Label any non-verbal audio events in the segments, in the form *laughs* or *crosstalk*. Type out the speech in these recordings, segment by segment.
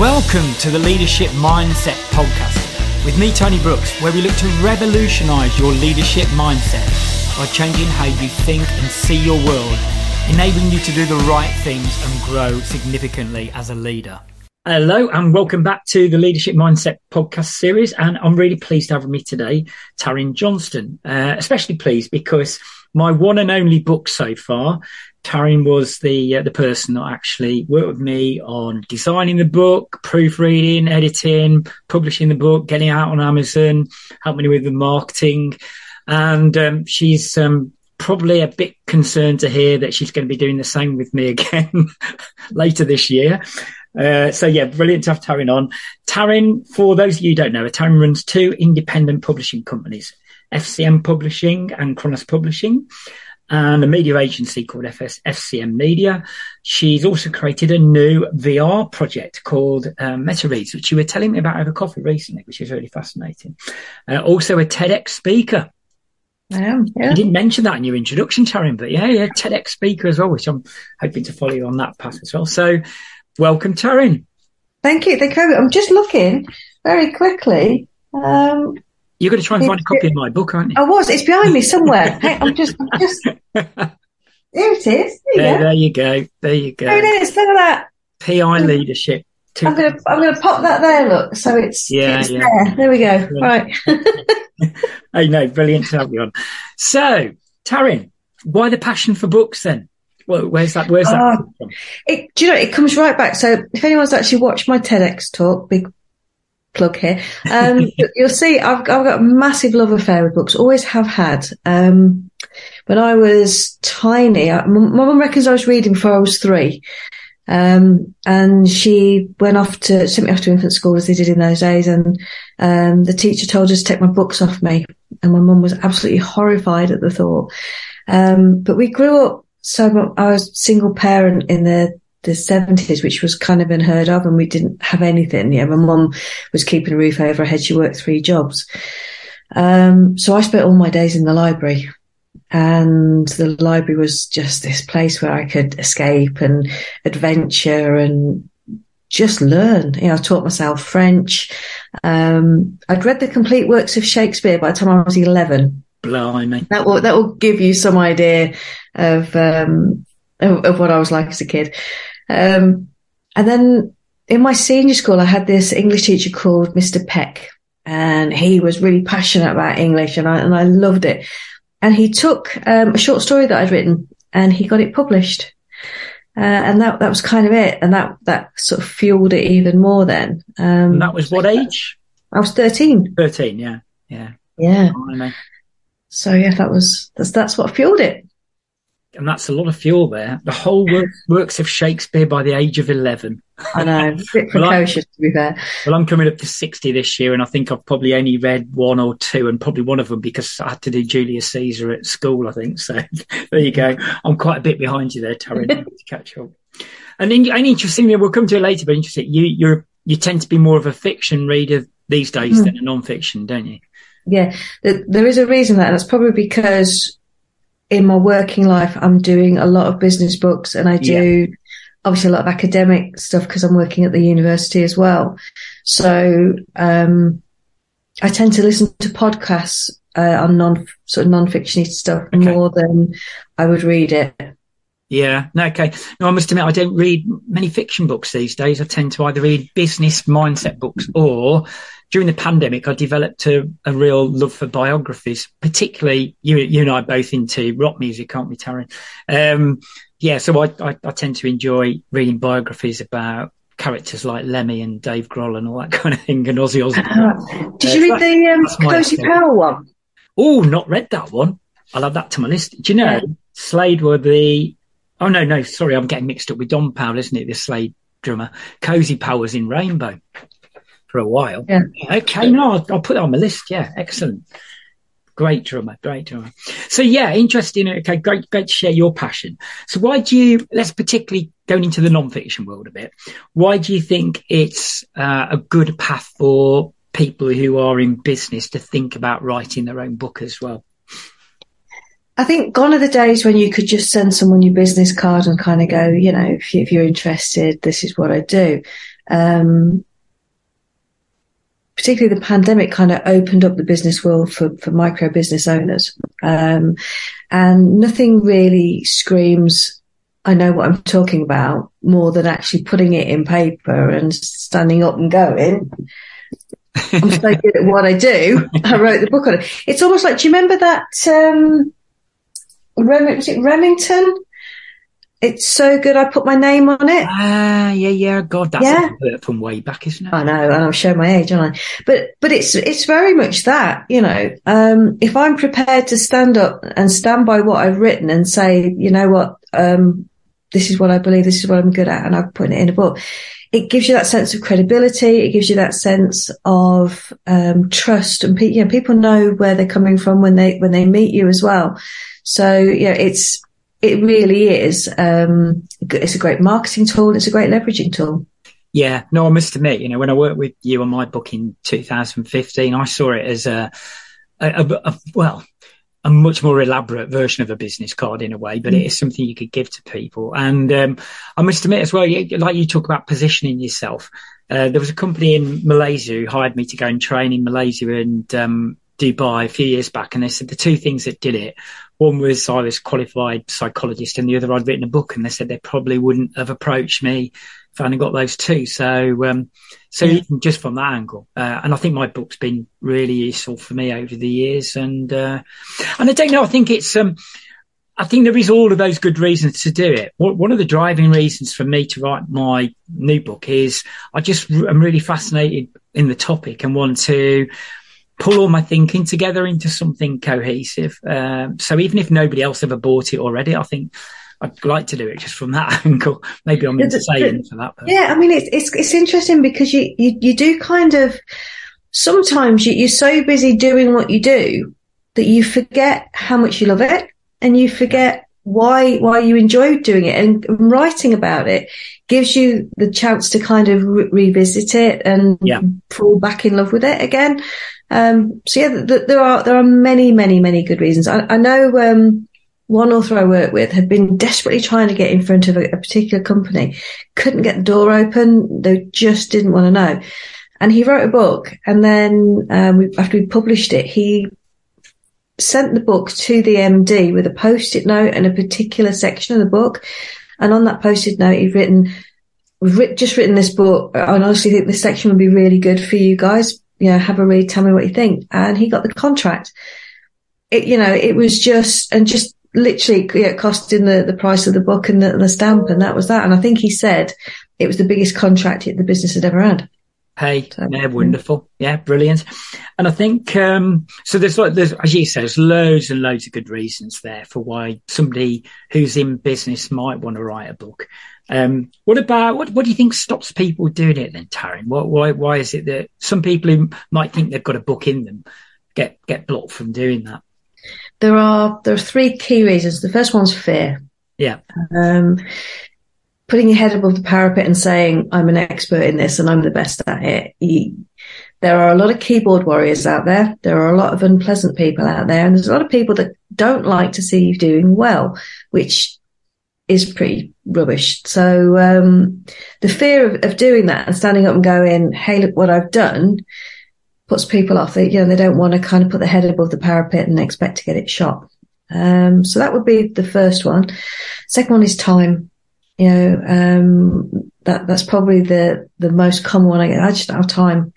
Welcome to the Leadership Mindset Podcast with me, Tony Brooks, where we look to revolutionize your leadership mindset by changing how you think and see your world, enabling you to do the right things and grow significantly as a leader. Hello and welcome back to the Leadership Mindset podcast series. And I'm really pleased to have with me today Taryn Johnston, uh, especially pleased because my one and only book so far Taryn was the uh, the person that actually worked with me on designing the book, proofreading, editing, publishing the book, getting out on Amazon, helping me with the marketing, and um, she's um, probably a bit concerned to hear that she's going to be doing the same with me *laughs* again *laughs* later this year. Uh, so yeah, brilliant to have Taryn on. Taryn, for those of you who don't know, Taryn runs two independent publishing companies, FCM Publishing and Chronos Publishing and a media agency called FS, FCM Media. She's also created a new VR project called um, MetaReads, which you were telling me about over coffee recently, which is really fascinating. Uh, also a TEDx speaker. I am, yeah. You didn't mention that in your introduction, Taryn, but yeah, yeah, TEDx speaker as well, which I'm hoping to follow you on that path as well. So welcome, Taryn. Thank you. Thank you. I'm just looking very quickly. Um, you're going to try and find a copy of my book, aren't you? I was. It's behind me somewhere. *laughs* I'm just, I'm just. *laughs* There it is. There you, there, go. there you go. There you go. There it is. Look at that. PI leadership. I'm gonna, I'm gonna pop that there. Look, so it's, yeah, it's yeah. there. There we go. Right. *laughs* I know. Brilliant to have you on. So, Taryn, why the passion for books then? Well, where's that? Where's that? Oh, from? It, do you know? It comes right back. So, if anyone's actually watched my TEDx talk, big plug here. Um, *laughs* you'll see I've, I've got a massive love affair with books, always have had. Um, when I was tiny, I, my mum reckons I was reading before I was three. Um, and she went off to, sent me off to infant school as they did in those days. And, um, the teacher told us to take my books off me. And my mum was absolutely horrified at the thought. Um, but we grew up, so I was single parent in the the seventies, which was kind of unheard of, and we didn't have anything. Yeah, my mum was keeping a roof over her head. She worked three jobs. Um, so I spent all my days in the library and the library was just this place where I could escape and adventure and just learn. You know, I taught myself French. Um, I'd read the complete works of Shakespeare by the time I was 11. Blimey. That will, that will give you some idea of, um, of, of what I was like as a kid. Um, and then in my senior school, I had this English teacher called Mr. Peck, and he was really passionate about English, and I and I loved it. And he took um, a short story that I'd written, and he got it published. Uh, and that that was kind of it, and that that sort of fueled it even more. Then um, that was what age? I was thirteen. Thirteen, yeah, yeah, yeah. So yeah, that was that's that's what fueled it and that's a lot of fuel there. The whole work, works of Shakespeare by the age of 11. I know, a *laughs* bit precocious to be fair. Well, I'm coming up to 60 this year, and I think I've probably only read one or two, and probably one of them because I had to do Julius Caesar at school, I think. So *laughs* there you go. I'm quite a bit behind you there, Taryn, *laughs* to catch up. And, in, and interestingly, we'll come to it later, but interesting, you, you're, you tend to be more of a fiction reader these days mm. than a non-fiction, don't you? Yeah, there is a reason that, and it's probably because in my working life, I'm doing a lot of business books and I do yeah. obviously a lot of academic stuff because I'm working at the university as well. So, um, I tend to listen to podcasts uh, on non sort of non-fictiony stuff okay. more than I would read it. Yeah, no, okay. No, I must admit, I don't read many fiction books these days. I tend to either read business mindset books or during the pandemic, I developed a, a, real love for biographies, particularly you, you and I both into rock music, aren't we, Taryn? Um, yeah, so I, I, I, tend to enjoy reading biographies about characters like Lemmy and Dave Grohl and all that *laughs* kind of thing, and Ozzy Osbourne. Uh, did you read the um, Cozy Powell one? Oh, not read that one. I'll add that to my list. Do you know yeah. Slade were the? Oh no, no, sorry, I'm getting mixed up with Don Powell, isn't it? The Slade drummer. Cozy Powell was in Rainbow for a while. Yeah. Okay, no, I'll, I'll put it on my list. Yeah, excellent. Great drummer, great drummer. So yeah, interesting. Okay, great, great to share your passion. So why do you, let's particularly going into the non-fiction world a bit, why do you think it's uh, a good path for people who are in business to think about writing their own book as well? I think gone are the days when you could just send someone your business card and kind of go, you know, if, you, if you're interested, this is what I do. um, particularly the pandemic kind of opened up the business world for, for micro business owners. Um, and nothing really screams, I know what I'm talking about more than actually putting it in paper and standing up and going. I'm so *laughs* good at what I do. I wrote the book on it. It's almost like, do you remember that, um, Rem- was it Remington? It's so good. I put my name on it. Ah, yeah, yeah. God, that's yeah. from way back, isn't it? I know, and I'm showing my age, aren't I? But but it's it's very much that. You know, um, if I'm prepared to stand up and stand by what I've written and say, you know what, um, this is what I believe, this is what I'm good at, and I've put it in a book. It gives you that sense of credibility. It gives you that sense of um, trust, and pe- you know, people know where they're coming from when they when they meet you as well. So yeah, it's it really is. Um, it's a great marketing tool. It's a great leveraging tool. Yeah, no, I must admit, you know, when I worked with you on my book in 2015, I saw it as a, a, a, a well, a much more elaborate version of a business card in a way, but mm. it is something you could give to people. And um, I must admit as well, like you talk about positioning yourself. Uh, there was a company in Malaysia who hired me to go and train in Malaysia and um, Dubai a few years back, and they said the two things that did it. One was I was qualified psychologist, and the other I'd written a book, and they said they probably wouldn't have approached me if I hadn't got those two. So, um, so yeah. even just from that angle, uh, and I think my book's been really useful for me over the years, and uh, and I don't know, I think it's um. I think there is all of those good reasons to do it. One of the driving reasons for me to write my new book is I just am really fascinated in the topic and want to pull all my thinking together into something cohesive. Um, so even if nobody else ever bought it already, I think I'd like to do it just from that *laughs* angle. Maybe I'm insane for that. Yeah, I mean, it's, it's, it's interesting because you, you, you do kind of, sometimes you, you're so busy doing what you do that you forget how much you love it and you forget why why you enjoy doing it and writing about it gives you the chance to kind of re- revisit it and yeah. fall back in love with it again um, so yeah, th- th- there are there are many, many, many good reasons. I, I know um, one author I work with had been desperately trying to get in front of a, a particular company, couldn't get the door open. They just didn't want to know. And he wrote a book, and then um, we, after we published it, he sent the book to the MD with a post-it note and a particular section of the book. And on that post-it note, he'd written, "We've just written this book. I honestly think this section would be really good for you guys you know, have a read, tell me what you think. And he got the contract. It, you know, it was just, and just literally it costing the, the price of the book and the, the stamp. And that was that. And I think he said it was the biggest contract the business had ever had. Hey, yeah, wonderful. Yeah, brilliant. And I think, um, so there's like, there's, as you said, there's loads and loads of good reasons there for why somebody who's in business might want to write a book. Um, what about what? What do you think stops people doing it then, Taryn? What, why? Why is it that some people who might think they've got a book in them get get blocked from doing that? There are there are three key reasons. The first one's fear. Yeah. Um, putting your head above the parapet and saying, "I'm an expert in this and I'm the best at it." You, there are a lot of keyboard warriors out there. There are a lot of unpleasant people out there, and there's a lot of people that don't like to see you doing well, which is pretty rubbish. So um, the fear of, of, doing that and standing up and going, "Hey, look what I've done," puts people off. They, you know, they don't want to kind of put their head above the parapet and expect to get it shot. Um, so that would be the first one. Second one is time. You know, um, that that's probably the the most common one I get. I just don't have time.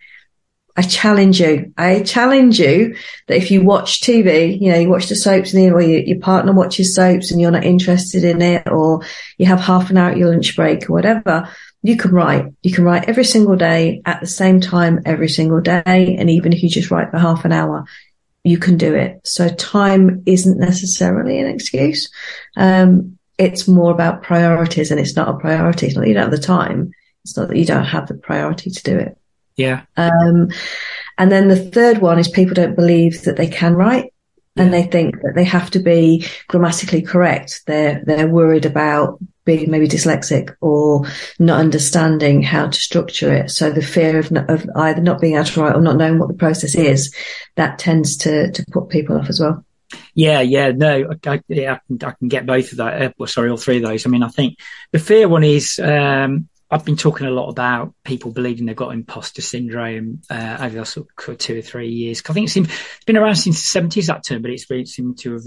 I challenge you. I challenge you that if you watch TV, you know, you watch the soaps and or your, your partner watches soaps and you're not interested in it or you have half an hour at your lunch break or whatever, you can write. You can write every single day at the same time every single day. And even if you just write for half an hour, you can do it. So time isn't necessarily an excuse. Um, it's more about priorities and it's not a priority. It's not that you don't have the time. It's not that you don't have the priority to do it. Yeah. Um, and then the third one is people don't believe that they can write and they think that they have to be grammatically correct. They're, they're worried about being maybe dyslexic or not understanding how to structure it. So the fear of, of either not being able to write or not knowing what the process is, that tends to, to put people off as well. Yeah, yeah, no, I, yeah, I can, I can get both of that. Uh, well, sorry, all three of those. I mean, I think the fear one is, um, I've been talking a lot about people believing they've got imposter syndrome uh, over the sort of two or three years. I think it's, been around since the 70s, that term, but it's seemed to have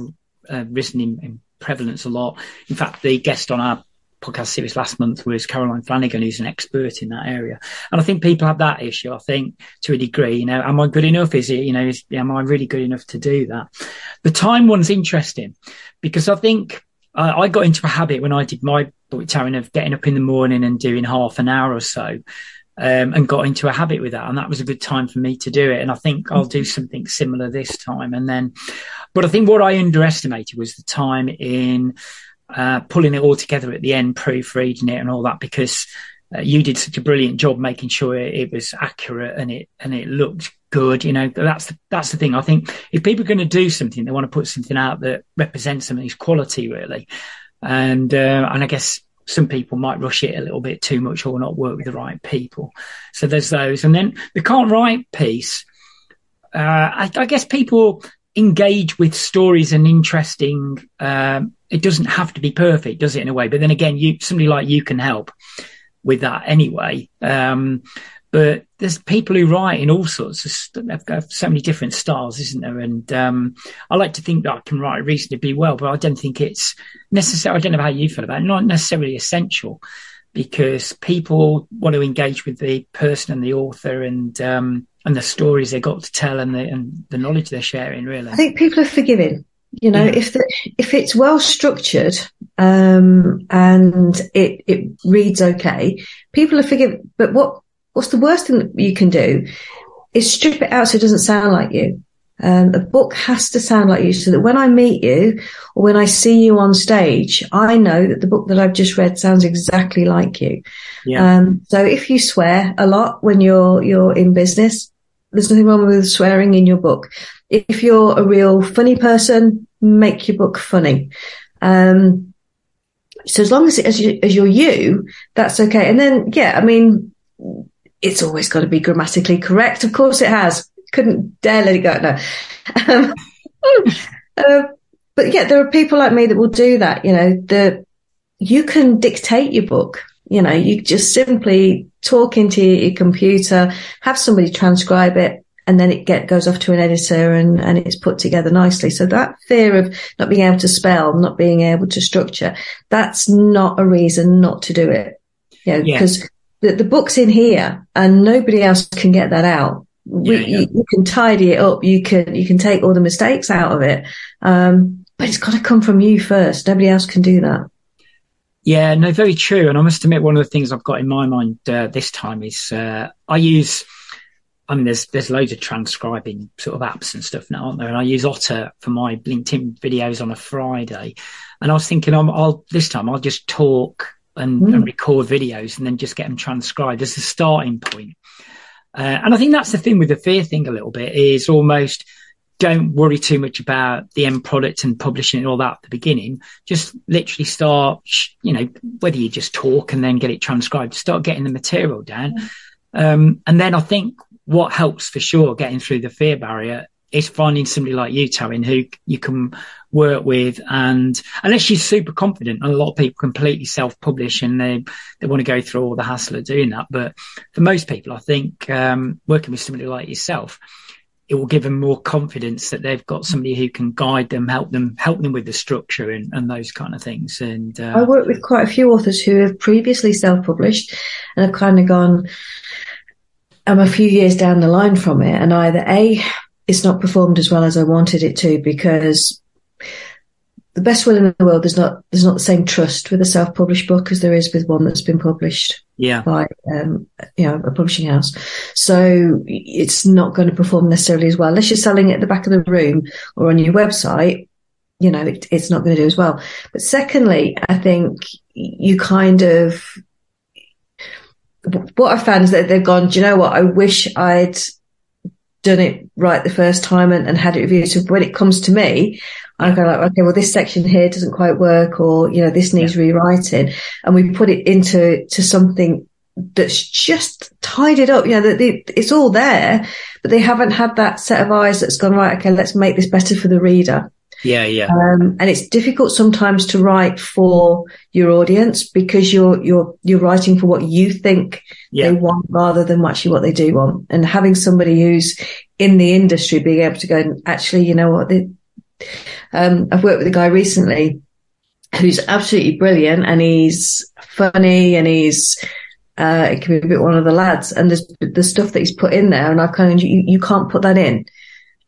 uh, risen in, in, prevalence a lot. In fact, the guest on our podcast series last month was Caroline Flanagan, who's an expert in that area. And I think people have that issue. I think to a degree, you know, am I good enough? Is it, you know, is, am I really good enough to do that? The time one's interesting because I think I got into a habit when I did my book Taryn of getting up in the morning and doing half an hour or so. Um, and got into a habit with that. And that was a good time for me to do it. And I think I'll do something similar this time. And then, but I think what I underestimated was the time in uh, pulling it all together at the end, proofreading it and all that, because uh, you did such a brilliant job making sure it, was accurate and it and it looked good. You know, that's the, that's the thing. I think if people are going to do something, they want to put something out that represents somebody's quality, really. And uh, and I guess some people might rush it a little bit too much or not work with the right people. So there's those. And then the can't write piece. Uh, I, I, guess people engage with stories and interesting. Um, it doesn't have to be perfect, does it? In a way, but then again, you somebody like you can help with that anyway. Um, but there's people who write in all sorts of they've got so many different styles, isn't there? And um, I like to think that I can write reasonably well, but I don't think it's necessary. I don't know how you feel about it. Not necessarily essential because people want to engage with the person and the author and um, and the stories they got to tell and the and the knowledge they're sharing. Really, I think people are forgiving. You know, yeah. if the, if it's well structured um, and it it reads okay, people are forgiving. But what what's the worst thing that you can do is strip it out so it doesn't sound like you. Um, a book has to sound like you so that when I meet you or when I see you on stage, I know that the book that I've just read sounds exactly like you. Yeah. Um, so if you swear a lot when you're, you're in business, there's nothing wrong with swearing in your book. If you're a real funny person, make your book funny. Um, so as long as, as, you, as you're you, that's okay. And then, yeah, I mean, it's always got to be grammatically correct. Of course it has. Couldn't dare let it go. No. Um, *laughs* uh, but yeah, there are people like me that will do that. You know, the, you can dictate your book. You know, you just simply talk into your computer, have somebody transcribe it, and then it get goes off to an editor and, and it's put together nicely. So that fear of not being able to spell, not being able to structure, that's not a reason not to do it. You know, because yeah. the, the book's in here and nobody else can get that out. Yeah, yeah. You, you, can tidy it up. You can, you can take all the mistakes out of it. Um, but it's got to come from you first. Nobody else can do that. Yeah, no, very true. And I must admit, one of the things I've got in my mind uh, this time is uh, I use I mean, there's there's loads of transcribing sort of apps and stuff now, aren't there? And I use Otter for my LinkedIn videos on a Friday. And I was thinking, i will this time I'll just talk and, mm. and, record videos and then just get them transcribed as a starting point. Uh, and I think that's the thing with the fear thing a little bit is almost don't worry too much about the end product and publishing and all that at the beginning. Just literally start, you know, whether you just talk and then get it transcribed, start getting the material down. Um, and then I think what helps for sure getting through the fear barrier is finding somebody like you, Taryn, who you can work with. And unless you're super confident, a lot of people completely self-publish and they, they want to go through all the hassle of doing that. But for most people, I think, um, working with somebody like yourself, it will give them more confidence that they've got somebody who can guide them, help them, help them with the structure and, and those kind of things. And uh, I work with quite a few authors who have previously self-published and have kind of gone, I'm a few years down the line from it and either A, it's not performed as well as I wanted it to because the best will in the world there's not there's not the same trust with a self-published book as there is with one that's been published yeah. by um, you know a publishing house. So it's not going to perform necessarily as well. Unless you're selling it at the back of the room or on your website you know it, it's not going to do as well. But secondly i think you kind of what I found is that they've gone, do you know what? I wish I'd done it right the first time and, and had it reviewed. So when it comes to me, I go like, okay, well, this section here doesn't quite work or, you know, this needs yeah. rewriting. And we put it into, to something that's just tied it up. You know, that it's all there, but they haven't had that set of eyes that's gone, right, okay, let's make this better for the reader. Yeah, yeah. Um, and it's difficult sometimes to write for your audience because you're you're you're writing for what you think Yeah. they want rather than actually what they do want. And having somebody who's in the industry being able to go and actually, you know what, they, um, I've worked with a guy recently who's absolutely brilliant and he's funny and he's uh, it can be a bit one of the lads and there's the stuff that he's put in there and I've kind of you, you can't put that in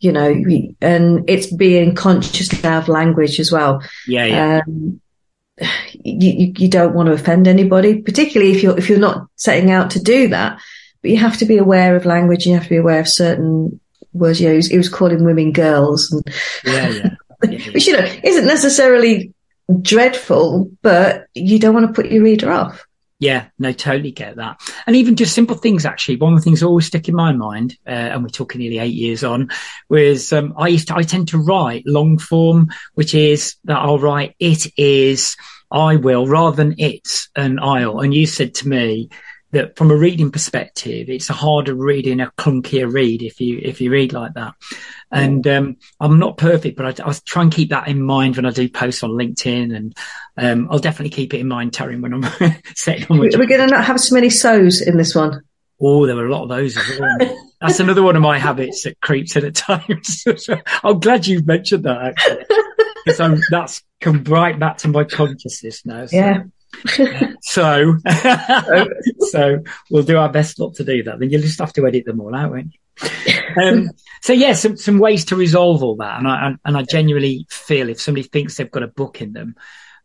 you know and it's being conscious now of language as well Yeah, yeah. um, you, you you don't want to offend anybody particularly if you're if you're not setting out to do that but you have to be aware of language you have to be aware of certain words you know he was, he was calling women girls and yeah, *laughs* yeah. yeah. which you know isn't necessarily dreadful, but you don't want to put your reader off. Yeah, no, totally get that. And even just simple things, actually. One of the things that always stick in my mind, uh, and we're talking nearly eight years on, was um, I used to, I tend to write long form, which is that I'll write it is, I will, rather than it's and I'll. And you said to me that from a reading perspective, it's a harder reading, a clunkier read if you if you read like that. And um, I'm not perfect, but I, I try and keep that in mind when I do posts on LinkedIn, and um, I'll definitely keep it in mind, Taryn, when I'm *laughs* setting on my We're going to not have so many so's in this one. Oh, there were a lot of those as well. *laughs* That's another one of my habits that creeps in at times. *laughs* I'm glad you've mentioned that actually, because that's come right back to my consciousness now. So, Yeah. *laughs* so, *laughs* so we'll do our best not to do that. Then you'll just have to edit them all out, won't you? Um, *laughs* so yeah, some some ways to resolve all that, and I and I genuinely feel if somebody thinks they've got a book in them,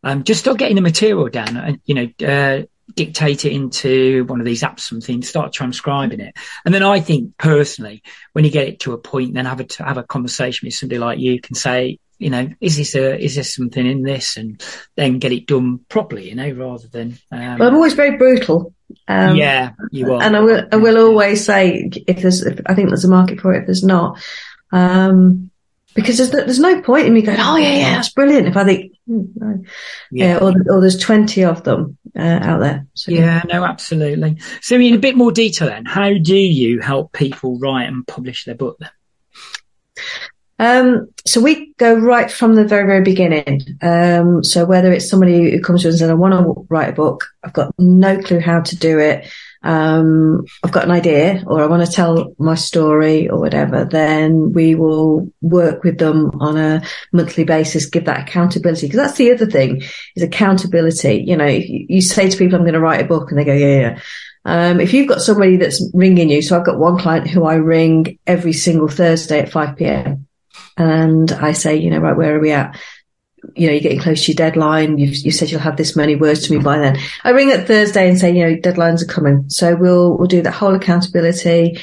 um, just start getting the material down and you know uh, dictate it into one of these apps, something, start transcribing it, and then I think personally, when you get it to a point, then have a have a conversation with somebody like you, can say, you know, is this a is there something in this, and then get it done properly, you know, rather than um, Well, I'm always very brutal. Um, yeah, you are, And I will, I will always say if there's, if I think there's a market for it, if there's not, um, because there's, no- there's no point in me going, oh yeah, yeah, that's brilliant. If I think, hmm, no. yeah, or, or there's 20 of them uh, out there. So, Yeah, no, absolutely. So, in a bit more detail, then, how do you help people write and publish their book? Then? Um, so we go right from the very, very beginning. Um, so whether it's somebody who comes to us and says, I want to write a book, I've got no clue how to do it. Um, I've got an idea or I want to tell my story or whatever, then we will work with them on a monthly basis, give that accountability. Cause that's the other thing is accountability. You know, you, you say to people, I'm going to write a book and they go, yeah, yeah. Um, if you've got somebody that's ringing you, so I've got one client who I ring every single Thursday at 5 p.m and I say, you know, right, where are we at? You know, you're getting close to your deadline. You've, you said you'll have this many words to me by then. I ring at Thursday and say, you know, deadlines are coming. So we'll, we'll do that whole accountability.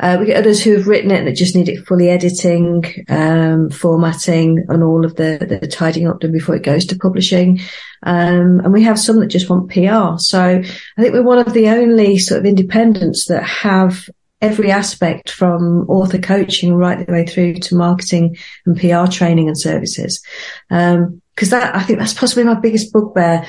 Uh, we get others who have written it and that just need it fully editing, um, formatting and all of the, the tidying up done before it goes to publishing. Um, and we have some that just want PR. So I think we're one of the only sort of independents that have every aspect from author coaching right the way through to marketing and PR training and services. Um, cause that, I think that's possibly my biggest bugbear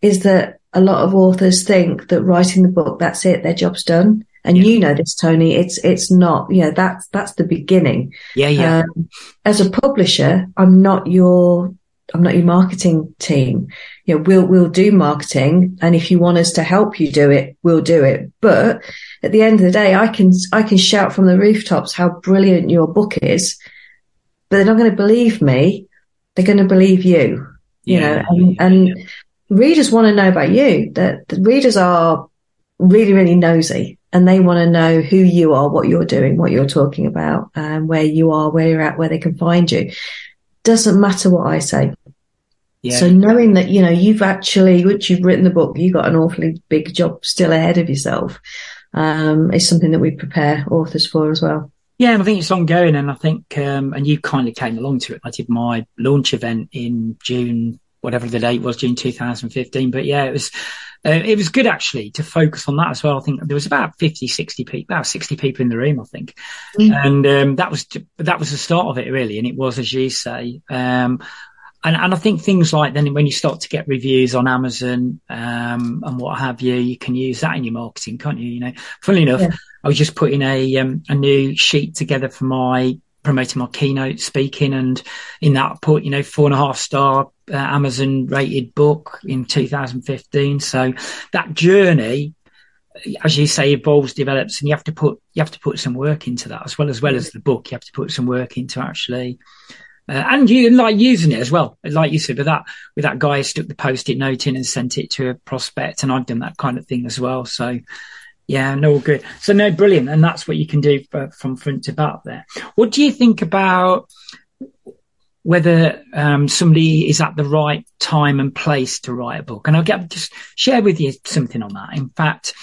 is that a lot of authors think that writing the book, that's it, their job's done. And Yeah. you know this, Tony, it's, it's not, you know, that's, that's the beginning. Yeah, yeah, Um, as a publisher, I'm not your, I'm not your marketing team. You know, we'll, we'll do marketing. And if you want us to help you do it, we'll do it. But at the end of the day, I can, I can shout from the rooftops how brilliant your book is, but they're not going to believe me. They're going to believe you, you Yeah, know, and, yeah, and readers want to know about you that the readers are really, really nosy and they want to know who you are, what you're doing, what you're talking about, and where you are, where you're at, where they can find you. Doesn't matter what I say. yeah. So knowing that, you know, you've actually, once you've written the book, you've got an awfully big job still ahead of yourself, um, is something that we prepare authors for as well. Yeah, and I think it's ongoing, and I think, um, and you kindly came along to it. I did my launch event in June, whatever the date was, June 2015. But yeah, it was, uh, it was good actually to focus on that as well. I think there was about 50, 60 people, about 60 people in the room, I think. Mm. And, um, that was, that was the start of it really. And it was, as you say, um, and, and I think things like then when you start to get reviews on Amazon, um, and what have you, you can use that in your marketing, can't you? You know, funnily enough, Yeah. I was just putting a, um, a new sheet together for my promoting my keynote speaking, and in that put you know four and a half star uh, Amazon rated book in 2015. So that journey, as you say, evolves, develops, and you have to put you have to put some work into that as well as well as the book. You have to put some work into actually. Uh, and you like using it as well, like you said, with that with that guy who stuck the post-it note in and sent it to a prospect, and I've done that kind of thing as well. So, yeah, no, good. So no, brilliant, and that's what you can do for, from front to back. There. What do you think about whether um, somebody is at the right time and place to write a book? And I'll get just share with you something on that. In fact,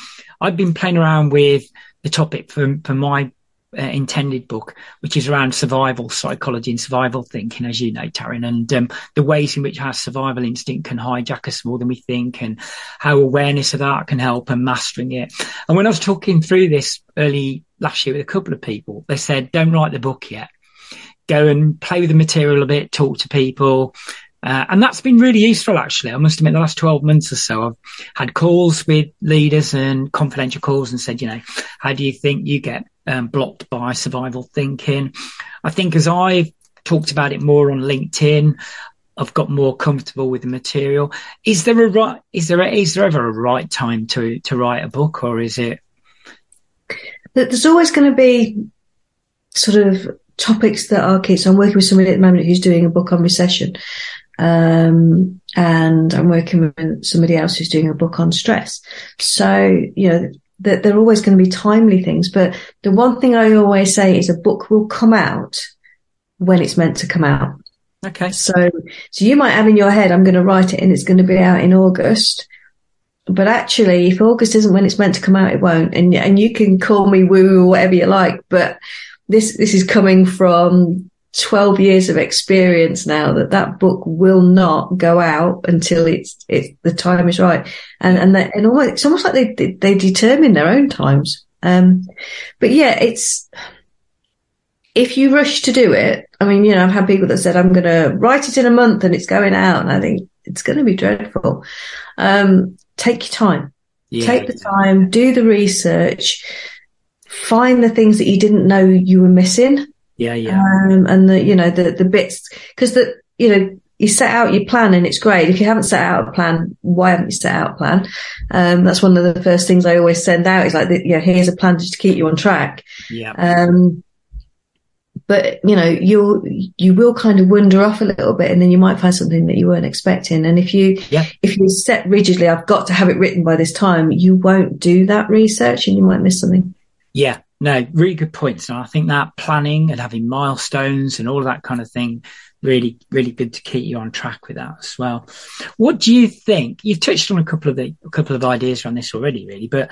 I've been playing around with the topic for for my uh, intended book, which is around survival psychology and survival thinking, as you know, Taryn, and um, the ways in which our survival instinct can hijack us more than we think, and how awareness of that can help and mastering it. And when I was talking through this early last year with a couple of people, they said, "Don't write the book yet. Go and play with the material a bit, talk to people." Uh, and that's been really useful, actually. I must admit, the last 12 months or so, I've had calls with leaders and confidential calls and said, you know, how do you think you get um, blocked by survival thinking. I think as I've talked about it more on LinkedIn, I've got more comfortable with the material. Is there a right? Is there a, is there ever a right time to to write a book, or is it? There's always going to be sort of topics that are key. So I'm working with somebody at the moment who's doing a book on recession, um, and I'm working with somebody else who's doing a book on stress. So you know, that they're always going to be timely things. But the one thing I always say is a book will come out when it's meant to come out. Okay. So, so you might have in your head, I'm going to write it and it's going to be out in August. But actually, if August isn't when it's meant to come out, it won't. And, and you can call me woo or whatever you like, but this, this is coming from 12 years of experience now that that book will not go out until it's, it's the time is right. And, and, that, and almost, it's almost like they, they determine their own times. Um, but yeah, it's, if you rush to do it, I mean, you know, I've had people that said, I'm going to write it in a month and it's going out. And I think it's going to be dreadful. Um, take your time, yeah. take the time, do the research, find the things that you didn't know you were missing yeah, yeah. Um, and the, you know, the, the bits, cause the, you know, you set out your plan and it's great. If you haven't set out a plan, why haven't you set out a plan? Um, that's one of the first things I always send out is like, you know, here's a plan just to keep you on track. Yeah. Um, but you know, you'll, you will kind of wander off a little bit and then you might find something that you weren't expecting. And if you, yeah. if you set rigidly, I've got to have it written by this time, you won't do that research and you might miss something. Yeah, no, really good points. And I think that planning and having milestones and all of that kind of thing, really, really good to keep you on track with that as well. What do you think? You've touched on a couple of the, a couple of ideas around this already, really, but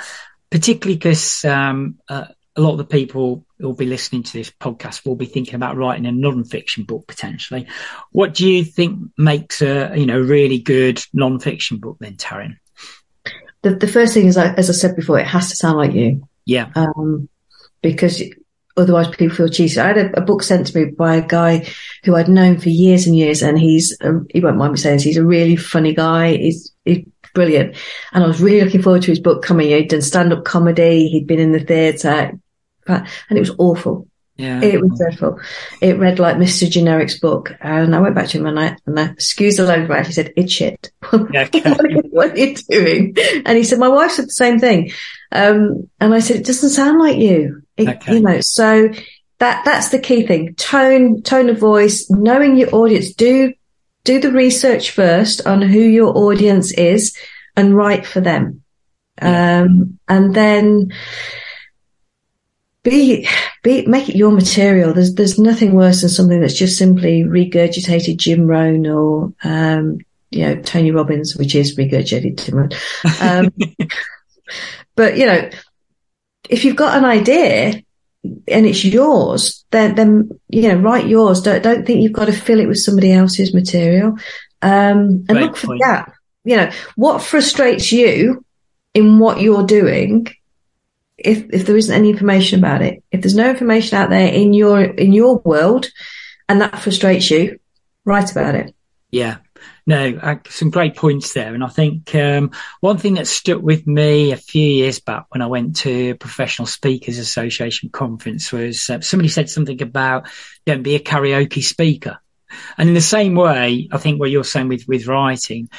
particularly because, um, uh, a lot of the people who will be listening to this podcast will be thinking about writing a non-fiction book potentially. What do you think makes a, you know, really good non-fiction book then, Taryn? The, the first thing is, as I said before, it has to sound like you. Yeah. Um, because otherwise people feel cheated. I had a, a, book sent to me by a guy who I'd known for years and years, and he's a, he won't mind me saying this, he's a really funny guy. He's, he's brilliant, and I was really looking forward to his book coming. He'd done stand up comedy, he'd been in the theatre, and it was awful. Yeah. It was dreadful. It read like Mr. Generic's book. And I went back to him and I, and I excused the language. But he said, it's shit. *laughs* Yeah, okay. what, are you doing? And he said, my wife said the same thing. Um, and I said, it doesn't sound like you. Okay. You know, so that, that's the key thing. Tone, tone of voice, knowing your audience. Do, do the research first on who your audience is and write for them. Yeah. Um, and then, be, be, make it your material. There's, there's nothing worse than something that's just simply regurgitated Jim Rohn or, um, you know, Tony Robbins, which is regurgitated Jim Rohn. Um, *laughs* but you know, if you've got an idea and it's yours, then, then, you know, write yours. Don't, don't think you've got to fill it with somebody else's material. Um, and Great look for point. gap. You know, what frustrates you in what you're doing if if there isn't any information about it, if there's no information out there in your in your world, and that frustrates you, write about it. Yeah, no, some great points there. And I think um, one thing that stuck with me a few years back when I went to a Professional Speakers Association conference was uh, somebody said something about don't be a karaoke speaker. And in the same way, I think what you're saying with, with writing,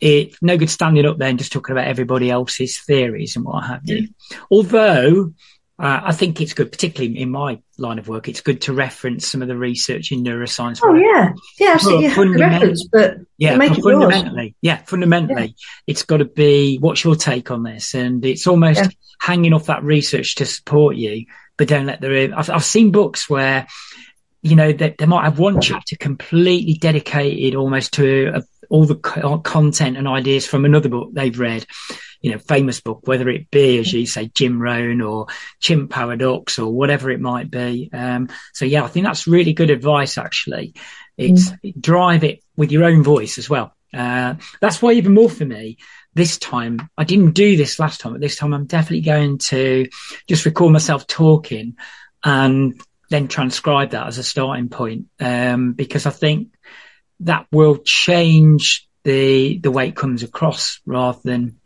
it's no good standing up there and just talking about everybody else's theories and what have you. Although uh, I think it's good, particularly in my line of work, it's good to reference some of the research in neuroscience. Oh yeah, yeah, absolutely. Have reference, but yeah, but fundamentally, yours. yeah, fundamentally, yeah. it's got to be what's your take on this, and it's almost yeah. hanging off that research to support you, but don't let the. I've, I've seen books where you know, they, they, might have one chapter completely dedicated almost to uh, all the co- content and ideas from another book they've read you know, famous book, whether it be, as you say, Jim Rohn or Chimp Paradox or whatever it might be. Um, so yeah, I think that's really good advice, actually. It's mm. drive it with your own voice as well. Uh, that's why even more for me, this time, I didn't do this last time, but this time I'm definitely going to just record myself talking and then transcribe that as a starting point. Um, because I think that will change the, the way it comes across rather than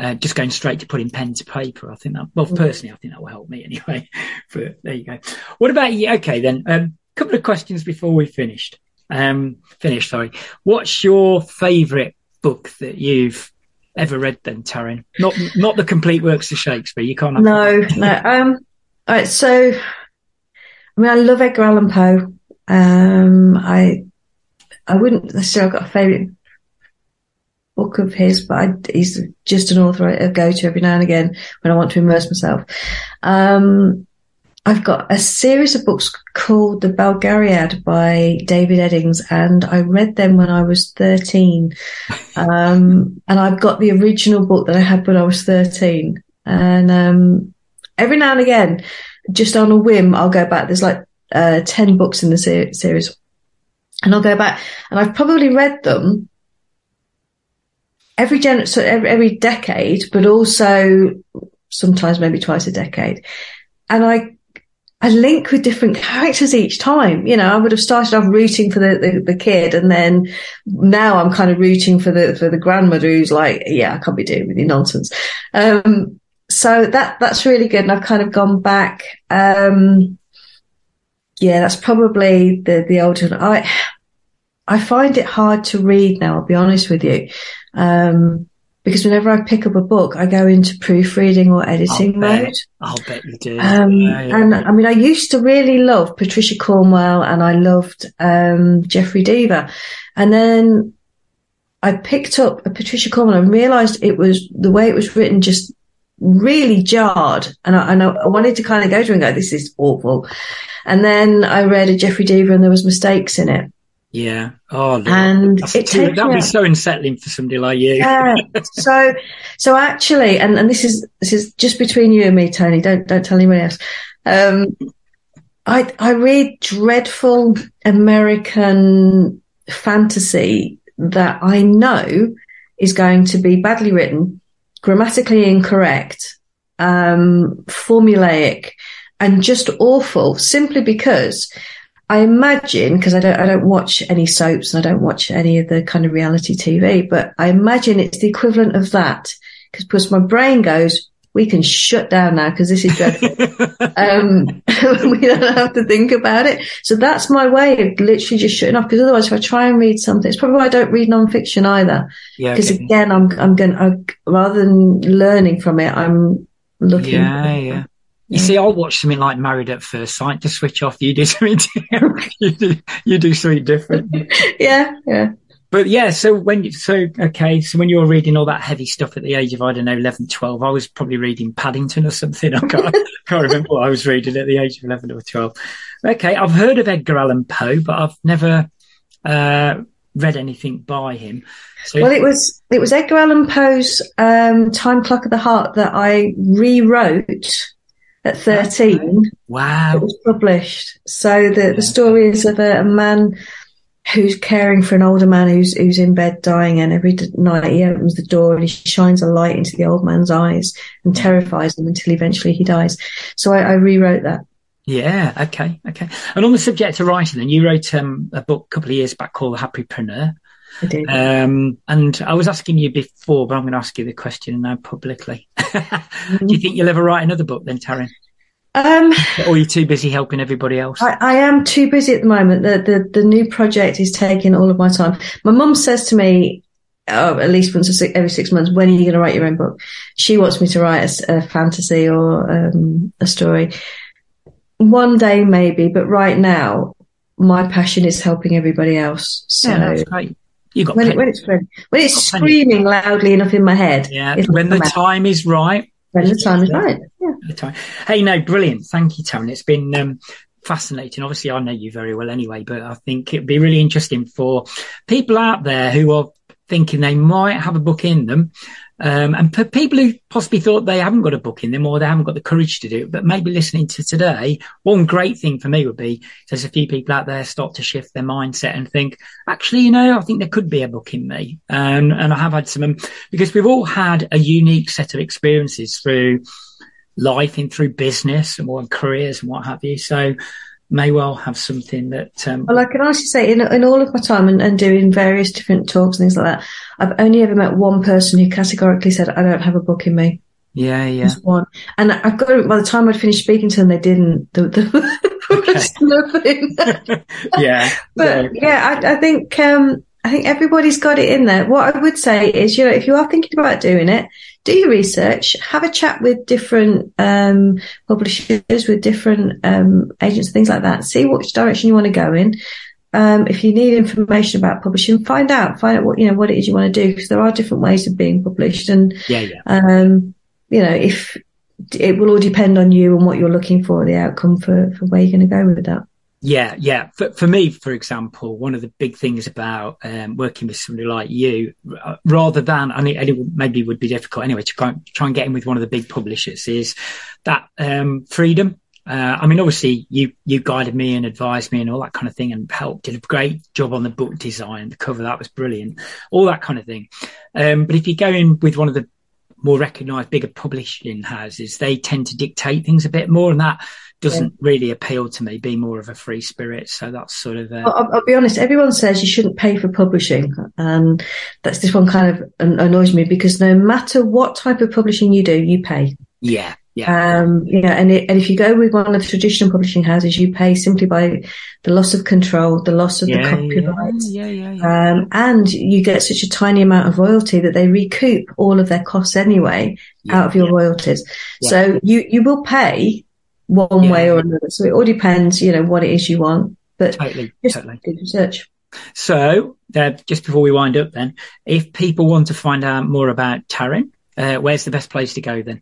uh, just going straight to putting pen to paper. I think that, well, mm. personally, I think that will help me anyway. *laughs* but there you go. What about you? Okay, then, a um, couple of questions before we finished. Um, finished, sorry. What's your favourite book that you've ever read then, Taryn? Not, not the complete works of Shakespeare. You can't. no, no. Um, all right. So, I mean, I love Edgar Allan Poe. Um, I, I wouldn't necessarily got a favourite book of his, but I, he's just an author I go to every now and again when I want to immerse myself. Um, I've got a series of books called The Belgariad by David Eddings, and I read them when I was 13. Um, and I've got the original book that I had when I was 13. And um, every now and again, just on a whim, I'll go back. There's like uh, 10 books in the ser- series. And I'll go back, and I've probably read them every gen, so every, every decade, but also sometimes maybe twice a decade. And I, I link with different characters each time. You know, I would have started off rooting for the, the, the, kid and then now I'm kind of rooting for the, for the grandmother who's like, yeah, I can't be doing with your nonsense. Um, so that, that's really good. And I've kind of gone back. Um, yeah, that's probably the, the older, I, I find it hard to read now, I'll be honest with you. Um, because whenever I pick up a book, I go into proofreading or editing I'll mode. I'll bet you do. Um, yeah, yeah. And I mean, I used to really love Patricia Cornwell and I loved, um, Jeffrey Deaver. And then I picked up a Patricia Cornwell and realized it was the way it was written just really jarred. And I, and I wanted to kind of go to and go, this is awful. And then I read a Jeffrey Deaver and there was mistakes in it. Yeah. Oh, and it too, that'd be so unsettling for somebody like you. yeah. *laughs* So, so actually, and, and this is, this is just between you and me, Tony. Don't, don't tell anybody else. Um, I, I read dreadful American fantasy that I know is going to be badly written, grammatically incorrect, um, formulaic, and just awful simply because I imagine because I don't I don't watch any soaps and I don't watch any of the kind of reality TV, but I imagine it's the equivalent of that because my brain goes, we can shut down now because this is dreadful. *laughs* um, *laughs* we don't have to think about it. So that's my way of literally just shutting off. Because otherwise, if I try and read something, it's probably why I don't read nonfiction either. Yeah. Because okay. again, I'm I'm going rather than learning from it, I'm looking. Yeah, yeah. You see, I'll watch something like Married at First Sight to switch off. You do *laughs* something, you do, you do something different. *laughs* yeah, yeah. But yeah, so when you, so, okay, so when you were reading all that heavy stuff at the age of, I don't know, 11, 12, I was probably reading Paddington or something. *laughs* I can't, can't remember what I was reading at the age of 11 or 12. Okay, I've heard of Edgar Allan Poe, but I've never, uh, read anything by him. So well, it was, it was Edgar Allan Poe's, um, Time Clock of the Heart that I rewrote at 13. Wow. It was published. So the, yeah. the story is of a, a, man who's caring for an older man who's, who's in bed dying and every night he opens the door and he shines a light into the old man's eyes and terrifies him until eventually he dies. So I, I rewrote that. Yeah. Okay. Okay. And on the subject of writing, then you wrote um, a book a couple of years back called The Happypreneur. I did. Um, and I was asking you before, but I'm going to ask you the question now publicly. *laughs* Do you think you'll ever write another book then, Taryn? Um, Or are you too busy helping everybody else? I, I am too busy at the moment. The, the the new project is taking all of my time. My mum says to me, oh, at least once a six, every six months, when are you going to write your own book? She wants me to write a fantasy or um, a story. One day maybe, but right now, my passion is helping everybody else. So yeah, that's great. You got when, it, when it's when it's screaming loudly enough in my head, yeah, when the out. time is right. when the time is right. Yeah. the time. Hey, no, brilliant. Thank you, Taryn. It's been um, fascinating. Obviously, I know you very well anyway, but I think it'd be really interesting for people out there who are thinking they might have a book in them. Um, and for people who possibly thought they haven't got a book in them or they haven't got the courage to do it, but maybe listening to today, one great thing for me would be there's a few people out there start to shift their mindset and think, actually, you know, I think there could be a book in me. Um, and I have had some, um, because we've all had a unique set of experiences through life and through business and what careers and what have you. So may well have something that, um, Well, I can honestly say, in, in all of my time and, and doing various different talks and things like that, I've only ever met one person who categorically said, "I don't have a book in me." yeah, yeah. Just one, and I've got. By the time I'd finished speaking to them, they didn't. There *laughs* was nothing. *laughs* yeah. But yeah, I, I think um, I think everybody's got it in there. What I would say is, you know, if you are thinking about doing it, do your research, have a chat with different um, publishers, with different um, agents, things like that. See which direction you want to go in. Um, if you need information about publishing, find out, find out what you know what it is you want to do because there are different ways of being published, and yeah, yeah. um, you know if it will all depend on you and what you're looking for, the outcome for for where you're going to go with that. Yeah, yeah. For, for me, for example, one of the big things about um, working with somebody like you, uh, rather than, and it, and it maybe would be difficult anyway to try, and get in with one of the big publishers, is that um, freedom. Uh, I mean, obviously, you you guided me and advised me and all that kind of thing, and helped. Did a great job on the book design, the cover that was brilliant, all that kind of thing. Um, but if you go in with one of the more recognised, bigger publishing houses, they tend to dictate things a bit more, and that doesn't really appeal to me. Be more of a free spirit, so that's sort of. Uh, I'll, I'll be honest. Everyone says you shouldn't pay for publishing, and that's this one kind of annoys me because no matter what type of publishing you do, you pay. yeah, yeah, Um, you know, and, it, and if you go with one of the traditional publishing houses, you pay simply by the loss of control, the loss of the yeah, copyright. yeah, yeah, yeah. Um, and you get such a tiny amount of royalty that they recoup all of their costs anyway Yeah, out of your yeah. royalties. Yeah. So you, you will pay one Yeah. way or another. So it all depends, you know, what it is you want, but Totally, just totally. do research. So, uh, just before we wind up, then, if people want to find out more about Taryn, uh, where's the best place to go then?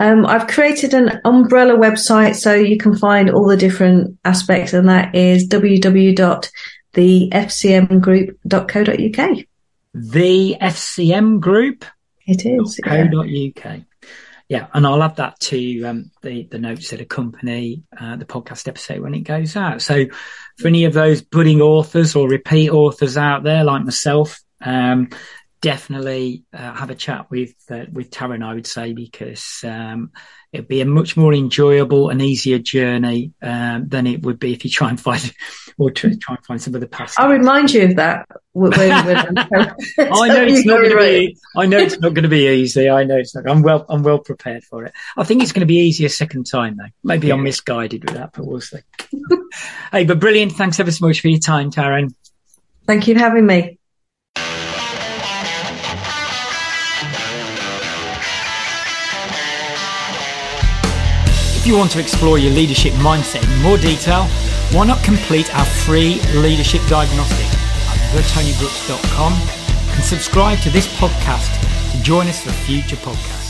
Um, I've created an umbrella website so you can find all the different aspects, and that is www.thefcmgroup.co.uk. The FCM Group. It is. yeah. co.uk. Yeah, and I'll add that to um, the the notes that accompany uh, the podcast episode when it goes out. So, for any of those budding authors or repeat authors out there like myself, um, definitely uh, have a chat with uh, with Taryn. I would say because um, it'd be a much more enjoyable and easier journey um, than it would be if you try and find *laughs* or try, try and find some of the past. I'll remind you of that. When, when, when I know it's not going to be. I know it's not going to be easy. I know it's not. I'm well. I'm well prepared for it. I think it's going to be easier second time though. Maybe I'm misguided with that, but we'll see. *laughs* hey, but brilliant. Thanks ever so much for your time, Taryn. Thank you for having me. You want to explore your leadership mindset in more detail, why not complete our free leadership diagnostic at theTonyBrooks.com and subscribe to this podcast to join us for future podcasts.